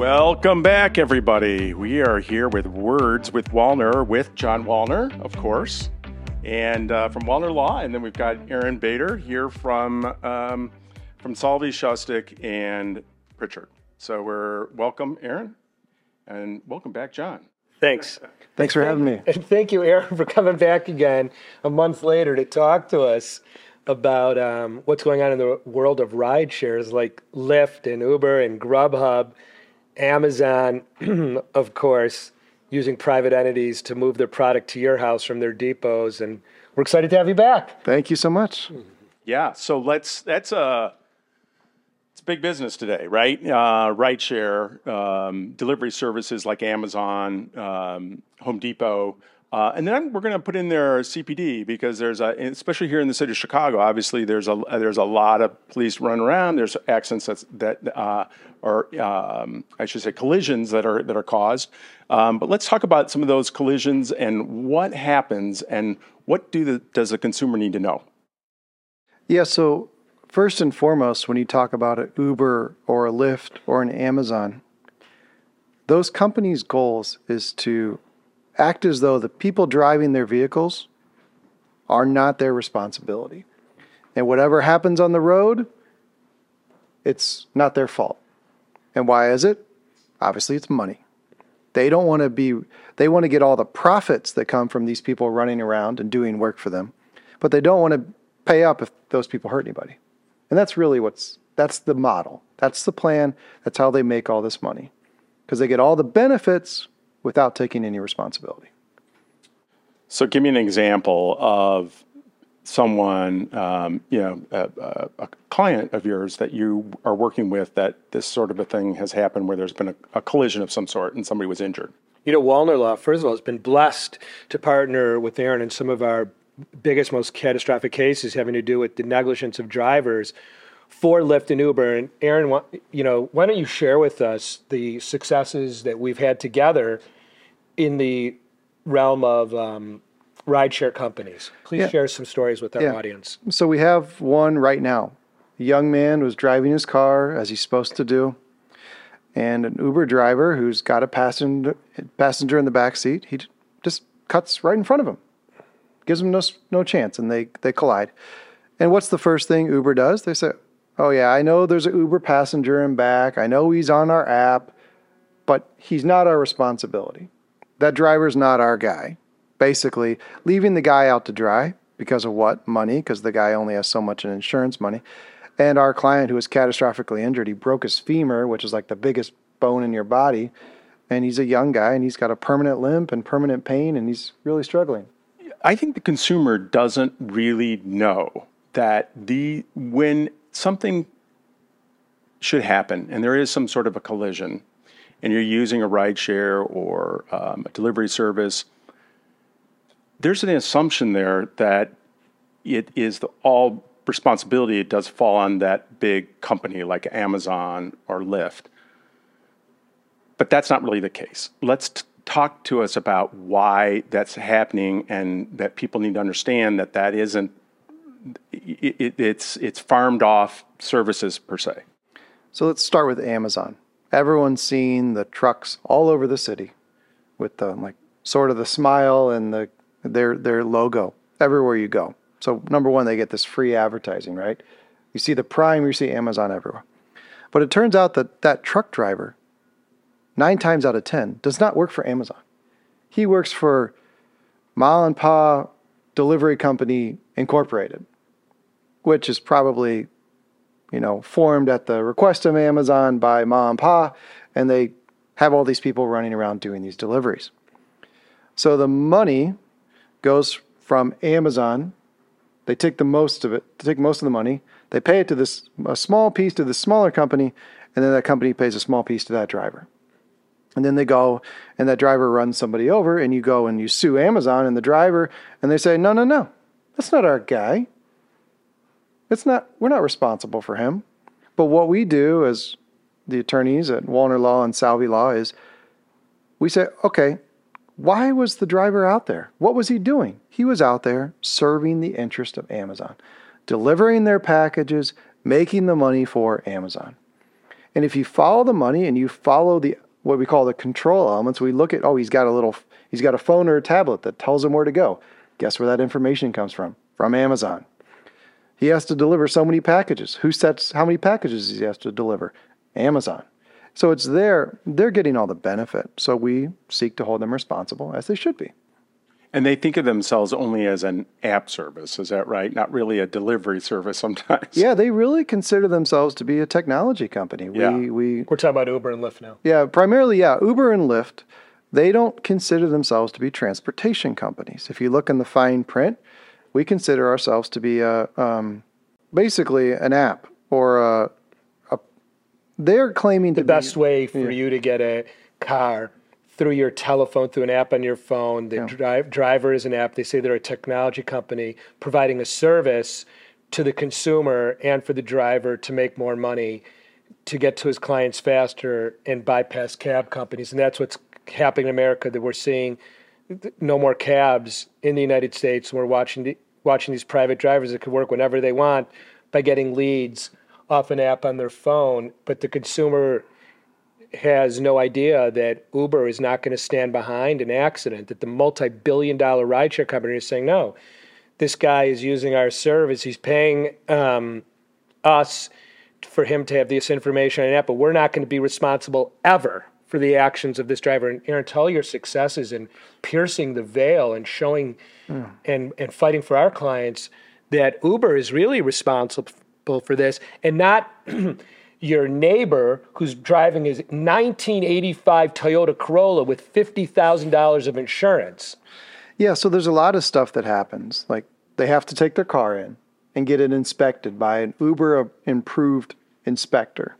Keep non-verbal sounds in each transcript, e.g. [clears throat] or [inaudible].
Welcome back, everybody. We are here with Words with Walner, with Jon Walner, of course, and uh, from Walner Law, and then we've got Aaron Boeder here from um, from Salvi Schostok and Pritchard. So we're welcome, Aaron, and welcome back, Jon. Thanks. Thanks for having me. And thank you, Aaron, for coming back again a month later to talk to us about um, what's going on in the world of ride shares like Lyft and Uber and Grubhub, Amazon, [clears throat] of course, using private entities to move their product to your house from their depots. And we're excited to have you back. Thank you so much. Yeah, so let's. That's a. It's big business today, right? Uh, ride share, um, delivery services like Amazon, um, Home Depot, uh, and then we're going to put in there CPD because there's a, especially here in the city of Chicago. Obviously, there's a there's a lot of police run around. There's accidents that's, that uh, are um, I should say collisions that are that are caused. Um, but let's talk about some of those collisions and what happens and what do the, does the consumer need to know? Yeah. So first and foremost, when you talk about an Uber or a Lyft or an Amazon, those companies' goals is to act as though the people driving their vehicles are not their responsibility. And whatever happens on the road, it's not their fault. And why is it? Obviously, it's money. They don't want to be, they want to get all the profits that come from these people running around and doing work for them, but they don't want to pay up if those people hurt anybody. And that's really what's, that's the model. That's the plan. That's how they make all this money. Because they get all the benefits without taking any responsibility. So, give me an example of someone, um, you know, a, a, client of yours that you are working with that this sort of a thing has happened where there's been a, a collision of some sort and somebody was injured. You know, Walner Law, first of all, has been blessed to partner with Aaron in some of our biggest, most catastrophic cases having to do with the negligence of drivers for Lyft and Uber. And Aaron, you know, why don't you share with us the successes that we've had together in the realm of um, rideshare companies? Please yeah. share some stories with our yeah. audience. So we have one right now. A young man was driving his car as he's supposed to do, and an Uber driver who's got a passenger passenger in the back seat, he just cuts right in front of him, gives him no no chance, and they they collide. And what's the first thing Uber does? They say, oh yeah, I know there's an Uber passenger in back. I know he's on our app, but he's not our responsibility. That driver's not our guy. Basically, leaving the guy out to dry because of what? Money, because the guy only has so much in insurance money. And our client who was catastrophically injured, he broke his femur, which is like the biggest bone in your body. And he's a young guy and he's got a permanent limp and permanent pain and he's really struggling. I think the consumer doesn't really know that the when something should happen and there is some sort of a collision and you're using a rideshare or um, a delivery service, there's an assumption there that it is the all responsibility it does fall on that big company like Amazon or Lyft. But that's not really the case. Let's t- talk to us about why that's happening and that people need to understand that that isn't it, it, it's it's farmed off services per se. So let's start with Amazon. Everyone's seen the trucks all over the city with the like sort of the smile and the their their logo everywhere you go. So number one, they get this free advertising, right? You see the Prime, you see Amazon everywhere. But it turns out that that truck driver, nine times out of ten, does not work for Amazon. He works for Mom and Pa Delivery Company Incorporated which is probably, you know, formed at the request of Amazon by mom and pa, and they have all these people running around doing these deliveries. So the money goes from Amazon. They take the most of it, they take most of the money, they pay it to this a small piece to the smaller company, and then that company pays a small piece to that driver. And then they go and that driver runs somebody over, and you go and you sue Amazon and the driver, and they say, No, no, no, that's not our guy. It's not we're not responsible for him. But what we do as the attorneys at Walner Law and Salvi Law is we say, okay, why was the driver out there? What was he doing? He was out there serving the interest of Amazon, delivering their packages, making the money for Amazon. And if you follow the money and you follow the what we call the control elements, we look at oh he's got a little he's got a phone or a tablet that tells him where to go. Guess where that information comes from? From Amazon. He has to deliver so many packages. Who sets how many packages he has to deliver? Amazon. So it's there, they're getting all the benefit. So we seek to hold them responsible as they should be. And they think of themselves only as an app service, is that right? Not really a delivery service sometimes. Yeah, they really consider themselves to be a technology company. We Yeah. we We're talking about Uber and Lyft now. yeah, primarily yeah, Uber and Lyft, they don't consider themselves to be transportation companies. If you look in the fine print, we consider ourselves to be a um, basically an app or a, a they're claiming to The best way for you to get a car through your telephone, through an app on your phone. The dri- driver is an app. They say they're a technology company providing a service to the consumer and for the driver to make more money, to get to his clients faster and bypass cab companies. And that's what's happening in America. That we're seeing no more cabs in the United States. We're watching the, watching these private drivers that could work whenever they want by getting leads off an app on their phone. But the consumer has no idea that Uber is not going to stand behind an accident. That the multi-billion dollar rideshare company is saying no. This guy is using our service. He's paying um, us for him to have this information on an app, but we're not going to be responsible ever for the actions of this driver. And Aaron, tell your successes in piercing the veil and showing hmm. and, and fighting for our clients that Uber is really responsible for this and not [clears throat] your neighbor who's driving his 1985 Toyota Corolla with $50,000 of insurance. Yeah, so there's a lot of stuff that happens. Like they have to take their car in and get it inspected by an Uber uh, improved inspector.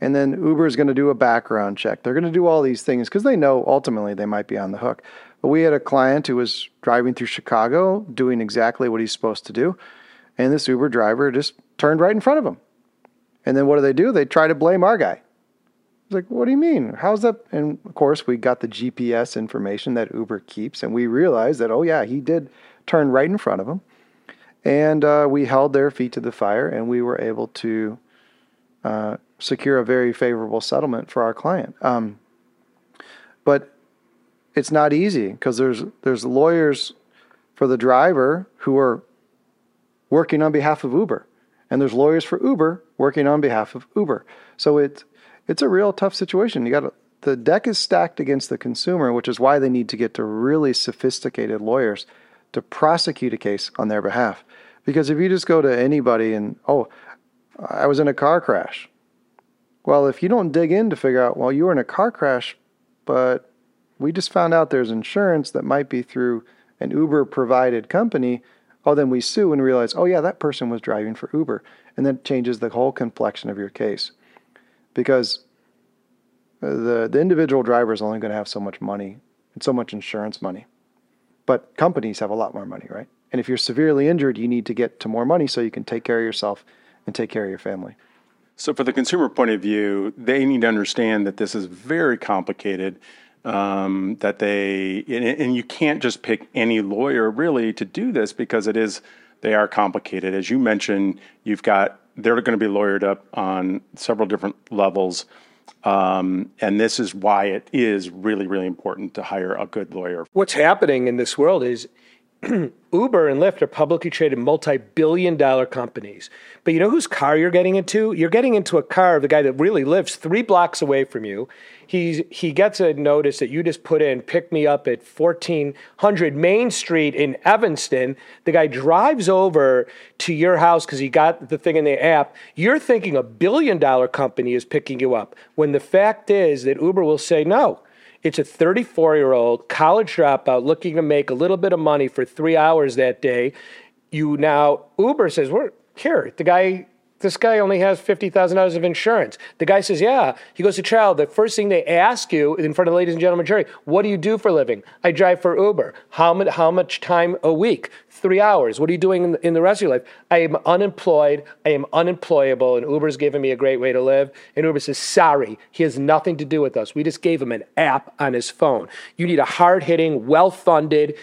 And then Uber is going to do a background check. They're going to do all these things because they know ultimately they might be on the hook. But we had a client who was driving through Chicago doing exactly what he's supposed to do. And this Uber driver just turned right in front of him. And then what do they do? They try to blame our guy. It's like, what do you mean? How's that? And of course, we got the GPS information that Uber keeps, and we realized that, oh, yeah, he did turn right in front of him. And uh, we held their feet to the fire, and we were able to uh, secure a very favorable settlement for our client. Um, but it's not easy because there's there's lawyers for the driver who are working on behalf of Uber, and there's lawyers for Uber working on behalf of Uber. So it's it's a real tough situation. You got the deck is stacked against the consumer, which is why they need to get to really sophisticated lawyers to prosecute a case on their behalf. Because if you just go to anybody and oh, I was in a car crash. Well, if you don't dig in to figure out, well, you were in a car crash, but we just found out there's insurance that might be through an Uber provided company. Oh, then we sue and realize, oh, yeah, that person was driving for Uber. And that changes the whole complexion of your case. Because uh, the, the individual driver is only going to have so much money and so much insurance money. But companies have a lot more money, right? And if you're severely injured, you need to get to more money so you can take care of yourself and take care of your family. So, for the consumer point of view, they need to understand that this is very complicated. Um, that they and, and you can't just pick any lawyer really to do this because it is they are complicated. As you mentioned, you've got they're going to be lawyered up on several different levels, um, and this is why it is really really important to hire a good lawyer. What's happening in this world is [clears throat] Uber and Lyft are publicly traded multi billion dollar companies. But you know whose car you're getting into? You're getting into a car of the guy that really lives three blocks away from you. He's, he gets a notice that you just put in, pick me up at 1400 Main Street in Evanston. The guy drives over to your house because he got the thing in the app. You're thinking a billion dollar company is picking you up. When the fact is that Uber will say, no, it's a 34 year old college dropout looking to make a little bit of money for three hours that day. You now, Uber says, We're here. The guy, this guy only has $50,000 of insurance. The guy says, Yeah. He goes to trial. The first thing they ask you in front of the ladies and gentlemen jury, What do you do for a living? I drive for Uber. How, much, how much time a week? Three hours. What are you doing in the, in the rest of your life? I am unemployed. I am unemployable, and Uber's giving me a great way to live. And Uber says, Sorry, he has nothing to do with us. We just gave him an app on his phone. You need a hard hitting, well funded,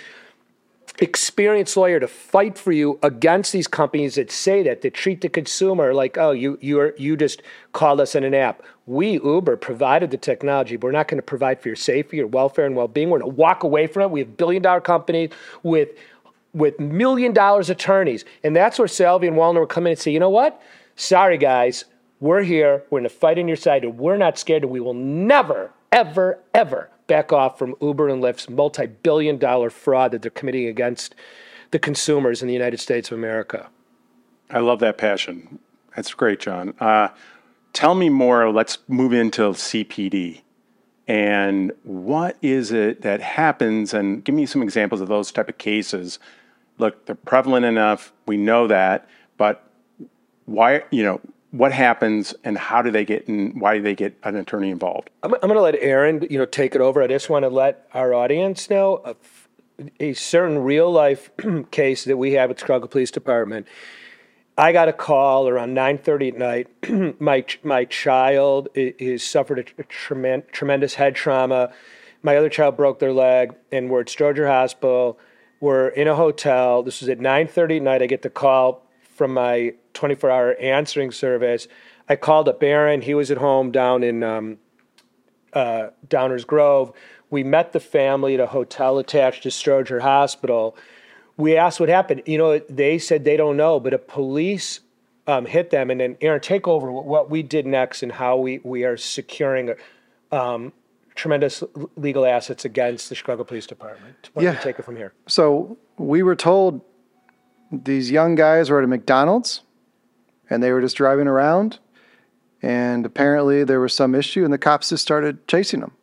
experienced lawyer to fight for you against these companies that say that that treat the consumer like oh you you are you just called us in an app. We uber provided the technology. But we're not going to provide for your safety your welfare and well-being. We're going to walk away from it. We have billion dollar companies with with million dollars attorneys. And that's where salvi and walner would come in and say you know what? Sorry guys. We're here. We're going to fight on your side and we're not scared and we will never ever ever back off from Uber and Lyft's multi billion dollar fraud that they're committing against the consumers in the United States of America. I love that passion. That's great, Jon. Uh, tell me more. Let's move into CPD. And what is it that happens? And give me some examples of those type of cases. Look, they're prevalent enough. We know that. But why, you know, what happens and how do they get in why do they get an attorney involved? I'm, I'm going to let aaron you know take it over. I just want to let our audience know a, a certain real life [clears throat] case that we have at chicago police department. I got a call around 9.30 at night. [clears throat] My, my child is suffered a, tremendous head trauma. My other child broke their leg and we're at stroger hospital. We're in a hotel. This was at 9.30 at night. I get the call from my 24 hour answering service. I called up Aaron. He was at home down in um, uh, Downers Grove. We met the family at a hotel attached to Stroger Hospital. We asked what happened. You know, they said they don't know, but a police um, hit them. And then, Aaron, take over what we did next and how we, we are securing um, tremendous legal assets against the Chicago Police Department. Why yeah. take it from here? So we were told these young guys were at a McDonald's and they were just driving around. And apparently there was some issue, and the cops just started chasing them.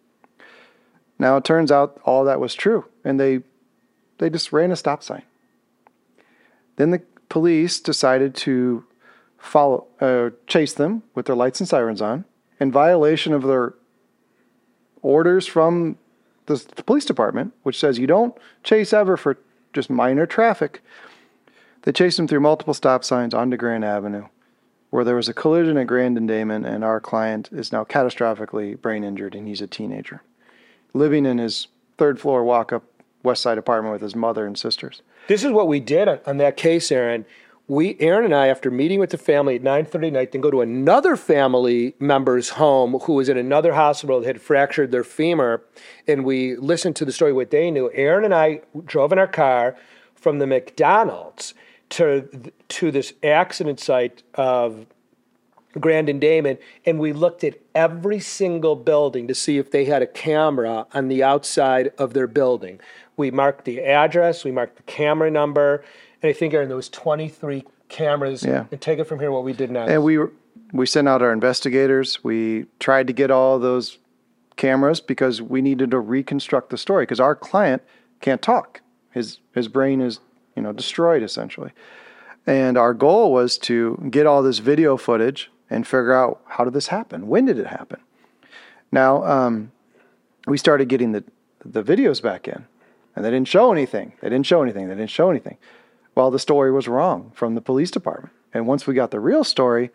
Now it turns out all that was true, and they they just ran a stop sign. Then the police decided to follow uh, chase them with their lights and sirens on in violation of their orders from the, the police department, which says you don't chase ever for just minor traffic. They chased him through multiple stop signs onto Grand Avenue, where there was a collision at Grand and Damen, and our client is now catastrophically brain injured, and he's a teenager, living in his third floor walk up West Side apartment with his mother and sisters. This is what we did on, on that case, Aaron. We, Aaron and I, after meeting with the family at 9:30 at night, then go to another family member's home who was in another hospital that had fractured their femur, and we listened to the story what they knew. Aaron and I drove in our car from the McDonald's to to this accident site of Grand and Damen, and we looked at every single building to see if they had a camera on the outside of their building. We marked the address, we marked the camera number, and I think Aaron, there was 23 cameras. Yeah. And take it from here, what we did next. And we we sent out our investigators. We tried to get all those cameras because we needed to reconstruct the story because our client can't talk. His his brain is you know, destroyed essentially. And our goal was to get all this video footage and figure out how did this happen? When did it happen? Now, um, we started getting the, the videos back in, and they didn't show anything. They didn't show anything. They didn't show anything. Well, the story was wrong from the police department. And once we got the real story,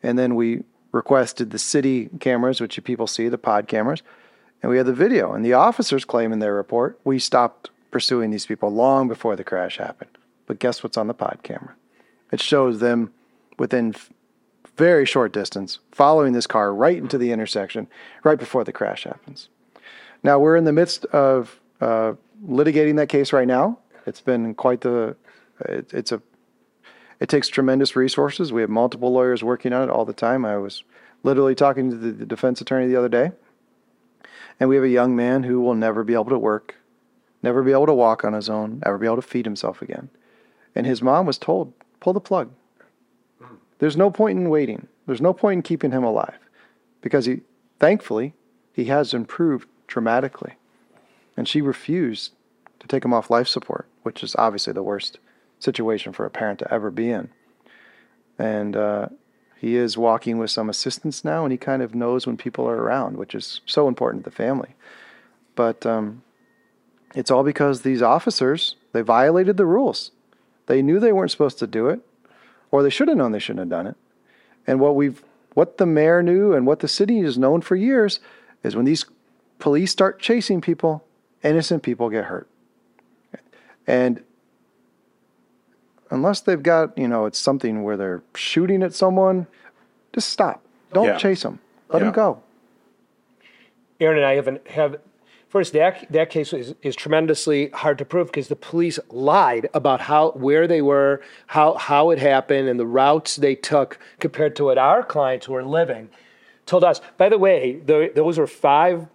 and then we requested the city cameras, which people see, the pod cameras, and we had the video. And the officers claim in their report, we stopped pursuing these people long before the crash happened. But guess what's on the pod camera? It shows them within very short distance following this car right into the intersection right before the crash happens. Now we're in the midst of uh, litigating that case right now. It's been quite the it, it's a it takes tremendous resources. We have multiple lawyers working on it all the time. I was literally talking to the, the defense attorney the other day, and we have a young man who will never be able to work never be able to walk on his own, never be able to feed himself again. And his mom was told, pull the plug. There's no point in waiting. There's no point in keeping him alive because he, thankfully, he has improved dramatically. And she refused to take him off life support, which is obviously the worst situation for a parent to ever be in. And uh, he is walking with some assistance now, and he kind of knows when people are around, which is so important to the family. But um, it's all because these officers, they violated the rules. They knew they weren't supposed to do it, or they should have known they shouldn't have done it. And what we've what the mayor knew and what the city has known for years is when these police start chasing people, innocent people get hurt. And unless they've got, you know, it's something where they're shooting at someone, just stop. Don't Yeah. chase them. Let Yeah. them go. Aaron and I haven't have first that that case is, is tremendously hard to prove because the police lied about how where they were, how how it happened, and the routes they took compared to what our clients were living told us. By the way, the, those were five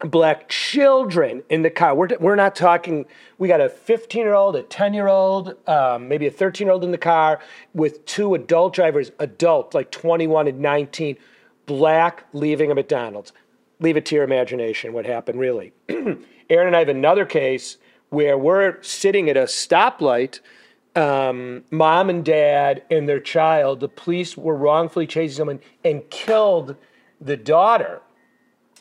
black children in the car. We're, we're not talking, we got a 15 year old, a 10 year old, um, maybe a 13 year old in the car with two adult drivers, adult, like 21 and 19, black leaving a McDonald's. Leave it to your imagination what happened really. [clears throat] Aaron and I have another case where we're sitting at a stoplight. Um, mom and dad and their child, the police were wrongfully chasing someone and killed the daughter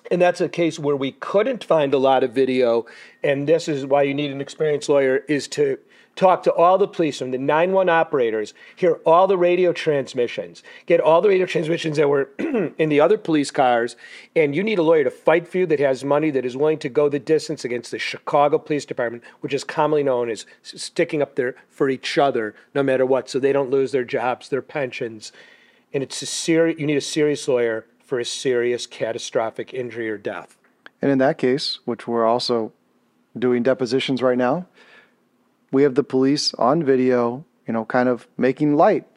and that's a case where we couldn't find a lot of video. And this is why you need an experienced lawyer is to talk to all the police from the 911 operators hear all the radio transmissions get all the radio transmissions that were [clears throat] in the other police cars. And you need a lawyer to fight for you that has money that is willing to go the distance against the chicago police department which is commonly known as sticking up there for each other no matter what. So they don't lose their jobs their pensions. And it's a serious you need a serious lawyer for a serious catastrophic injury or death And in that case, which we're also doing depositions right now, we have the police on video, you know, kind of making light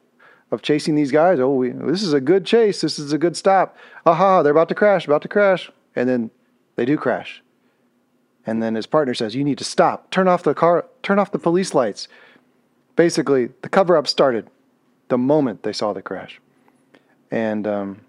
of chasing these guys. Oh, we, this is a good chase. This is a good stop. Aha, they're about to crash, about to crash. And then they do crash. And then his partner says, You need to stop. Turn off the car, turn off the police lights. Basically, the cover up started the moment they saw the crash. And um,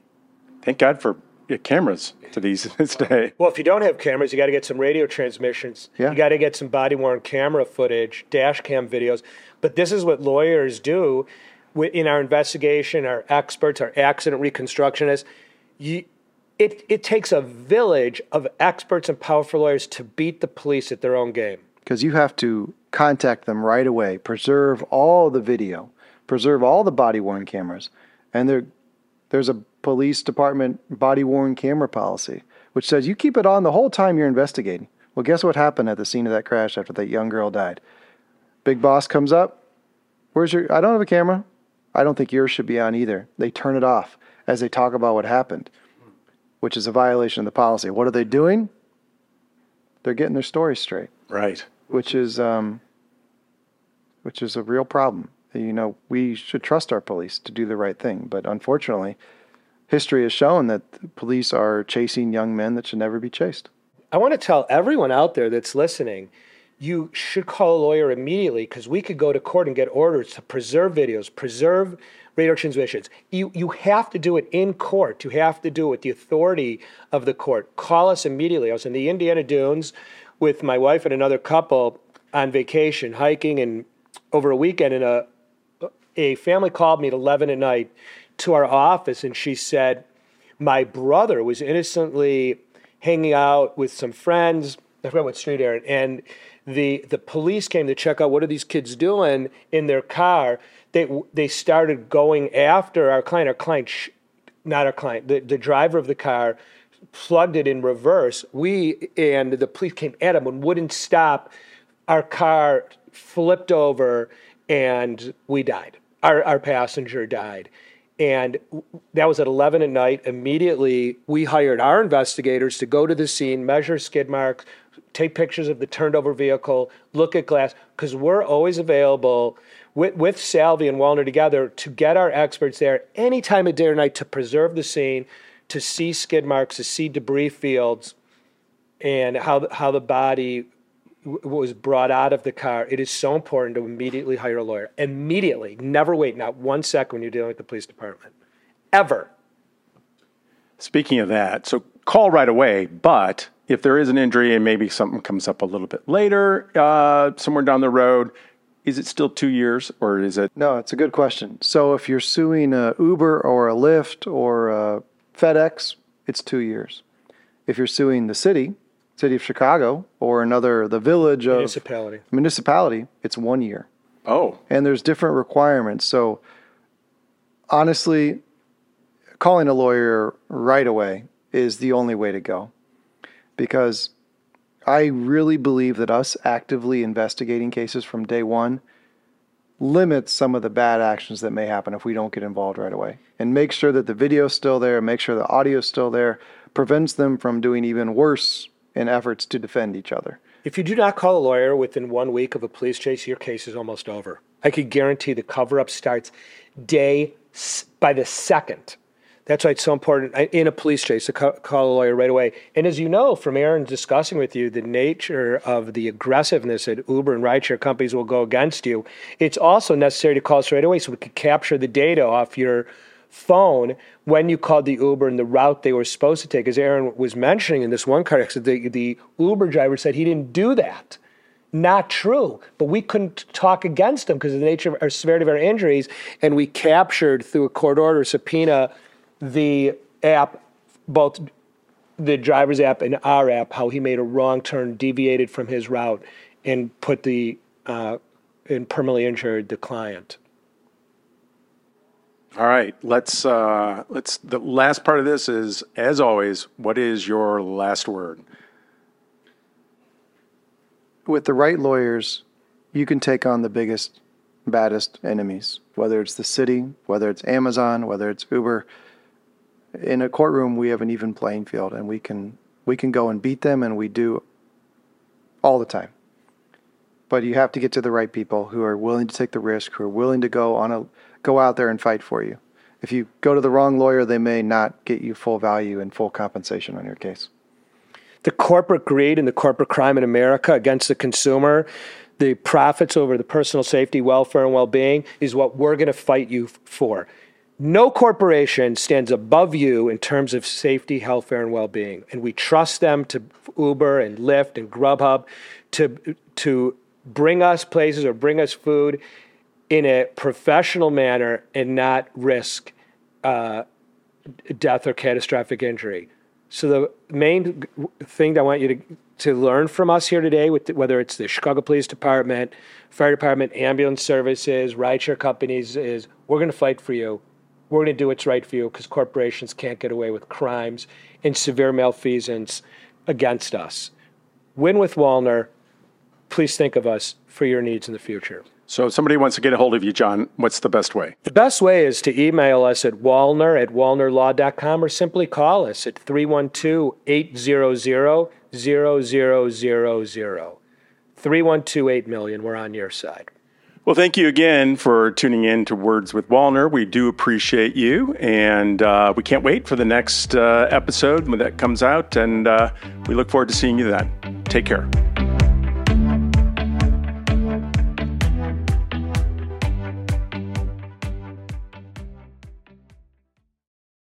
Thank God for cameras to these [laughs] this day. Well, if you don't have cameras, you got to get some radio transmissions. Yeah. You got to get some body worn camera footage, dash cam videos. But this is what lawyers do in our investigation, our experts, our accident reconstructionists. You, it, it takes a village of experts and powerful lawyers to beat the police at their own game. because you have to contact them right away, preserve all the video, preserve all the body worn cameras, and there, there's a police department body worn camera policy which says you keep it on the whole time you're investigating. Well, guess what happened at the scene of that crash after that young girl died? Big boss comes up. Where's your? I don't have a camera. I don't think yours should be on either. They turn it off as they talk about what happened, which is a violation of the policy. What are they doing? They're getting their story straight Right. which is um, which is a real problem. You know, we should trust our police to do the right thing, but unfortunately, history has shown that police are chasing young men that should never be chased. I want to tell everyone out there that's listening, you should call a lawyer immediately because we could go to court and get orders to preserve videos, preserve radio transmissions. You, you have to do it in court. You have to do it with the authority of the court. Call us immediately. I was in the Indiana Dunes with my wife and another couple on vacation, hiking, and over a weekend, and a, a family called me at 11 at night to our office, and she said, my brother was innocently hanging out with some friends. I forgot what street area, and the the police came to check out what are these kids doing in their car. They they started going after our client. Our client, not our client, the, the driver of the car, plugged it in reverse. We and the police came at him and wouldn't stop. Our car flipped over, and we died. Our our passenger died. And that was at 11 at night. Immediately, we hired our investigators to go to the scene, measure skid marks, take pictures of the turned over vehicle, look at glass, because we're always available with, with Salvi and Walner together to get our experts there any time of day or night to preserve the scene, to see skid marks, to see debris fields, and how, how the body was brought out of the car, it is so important to immediately hire a lawyer. Immediately. Never wait, not one second when you're dealing with the police department. Ever. Speaking of that, so call right away. But if there is an injury and maybe something comes up a little bit later, uh, somewhere down the road, is it still two years or is it? No, it's a good question. So if you're suing a Uber or a Lyft or a FedEx, it's two years. If you're suing the city, city of Chicago, or another the village of Municipality. municipality, it's one year. Oh, and there's different requirements. So honestly, calling a lawyer right away is the only way to go because I really believe that us actively investigating cases from day one limits some of the bad actions that may happen if we don't get involved right away. And make sure that the video's still there, make sure the audio's still there, prevents them from doing even worse in efforts to defend each other. If you do not call a lawyer within one week of a police chase, your case is almost over. I could guarantee the cover up starts day by the second. That's why it's so important uh, in a police chase to call a lawyer right away. And as you know from Aaron discussing with you the nature of the aggressiveness that Uber and rideshare companies will go against you, it's also necessary to call us right away so we can capture the data off your phone when you called the Uber and the route they were supposed to take. As Aaron was mentioning in this one car accident, the, the Uber driver said he didn't do that. Not true, but we couldn't talk against him because of the nature of our severity of our injuries, and we captured through a court order subpoena the app, both the driver's app and our app, how he made a wrong turn, deviated from his route, and put the uh, and permanently injured the client. All right, let's uh, let's. The last part of this is, as always, what is your last word? With the right lawyers, you can take on the biggest, baddest enemies. Whether it's the city, whether it's Amazon, whether it's Uber. In a courtroom, we have an even playing field, and we can we can go and beat them, and we do all the time. But you have to get to the right people who are willing to take the risk, who are willing to go on a go out there and fight for you. If you go to the wrong lawyer, they may not get you full value and full compensation on your case. The corporate greed and the corporate crime in America against the consumer, the profits over the personal safety, welfare, and well being is what we're going to fight you for. No corporation stands above you in terms of safety, health, and well being. And we trust them to Uber and Lyft and Grubhub to, to bring us places or bring us food in a professional manner and not risk uh, death or catastrophic injury. So the main thing that I want you to, to learn from us here today, with the, whether it's the Chicago Police Department, Fire Department, ambulance services, rideshare companies, is we're going to fight for you. We're going to do what's right for you because corporations can't get away with crimes and severe malfeasance against us. Win with Walner. Please think of us for your needs in the future. So if somebody wants to get a hold of you, Jon, what's the best way? The best way is to email us at walner at walnerlaw.com or simply call us at 312-800-0000. 312 million. We're on your side. Well, thank you again for tuning in to Words with Walner. We do appreciate you, and uh, we can't wait for the next uh, episode when that comes out, and uh, we look forward to seeing you then. Take care.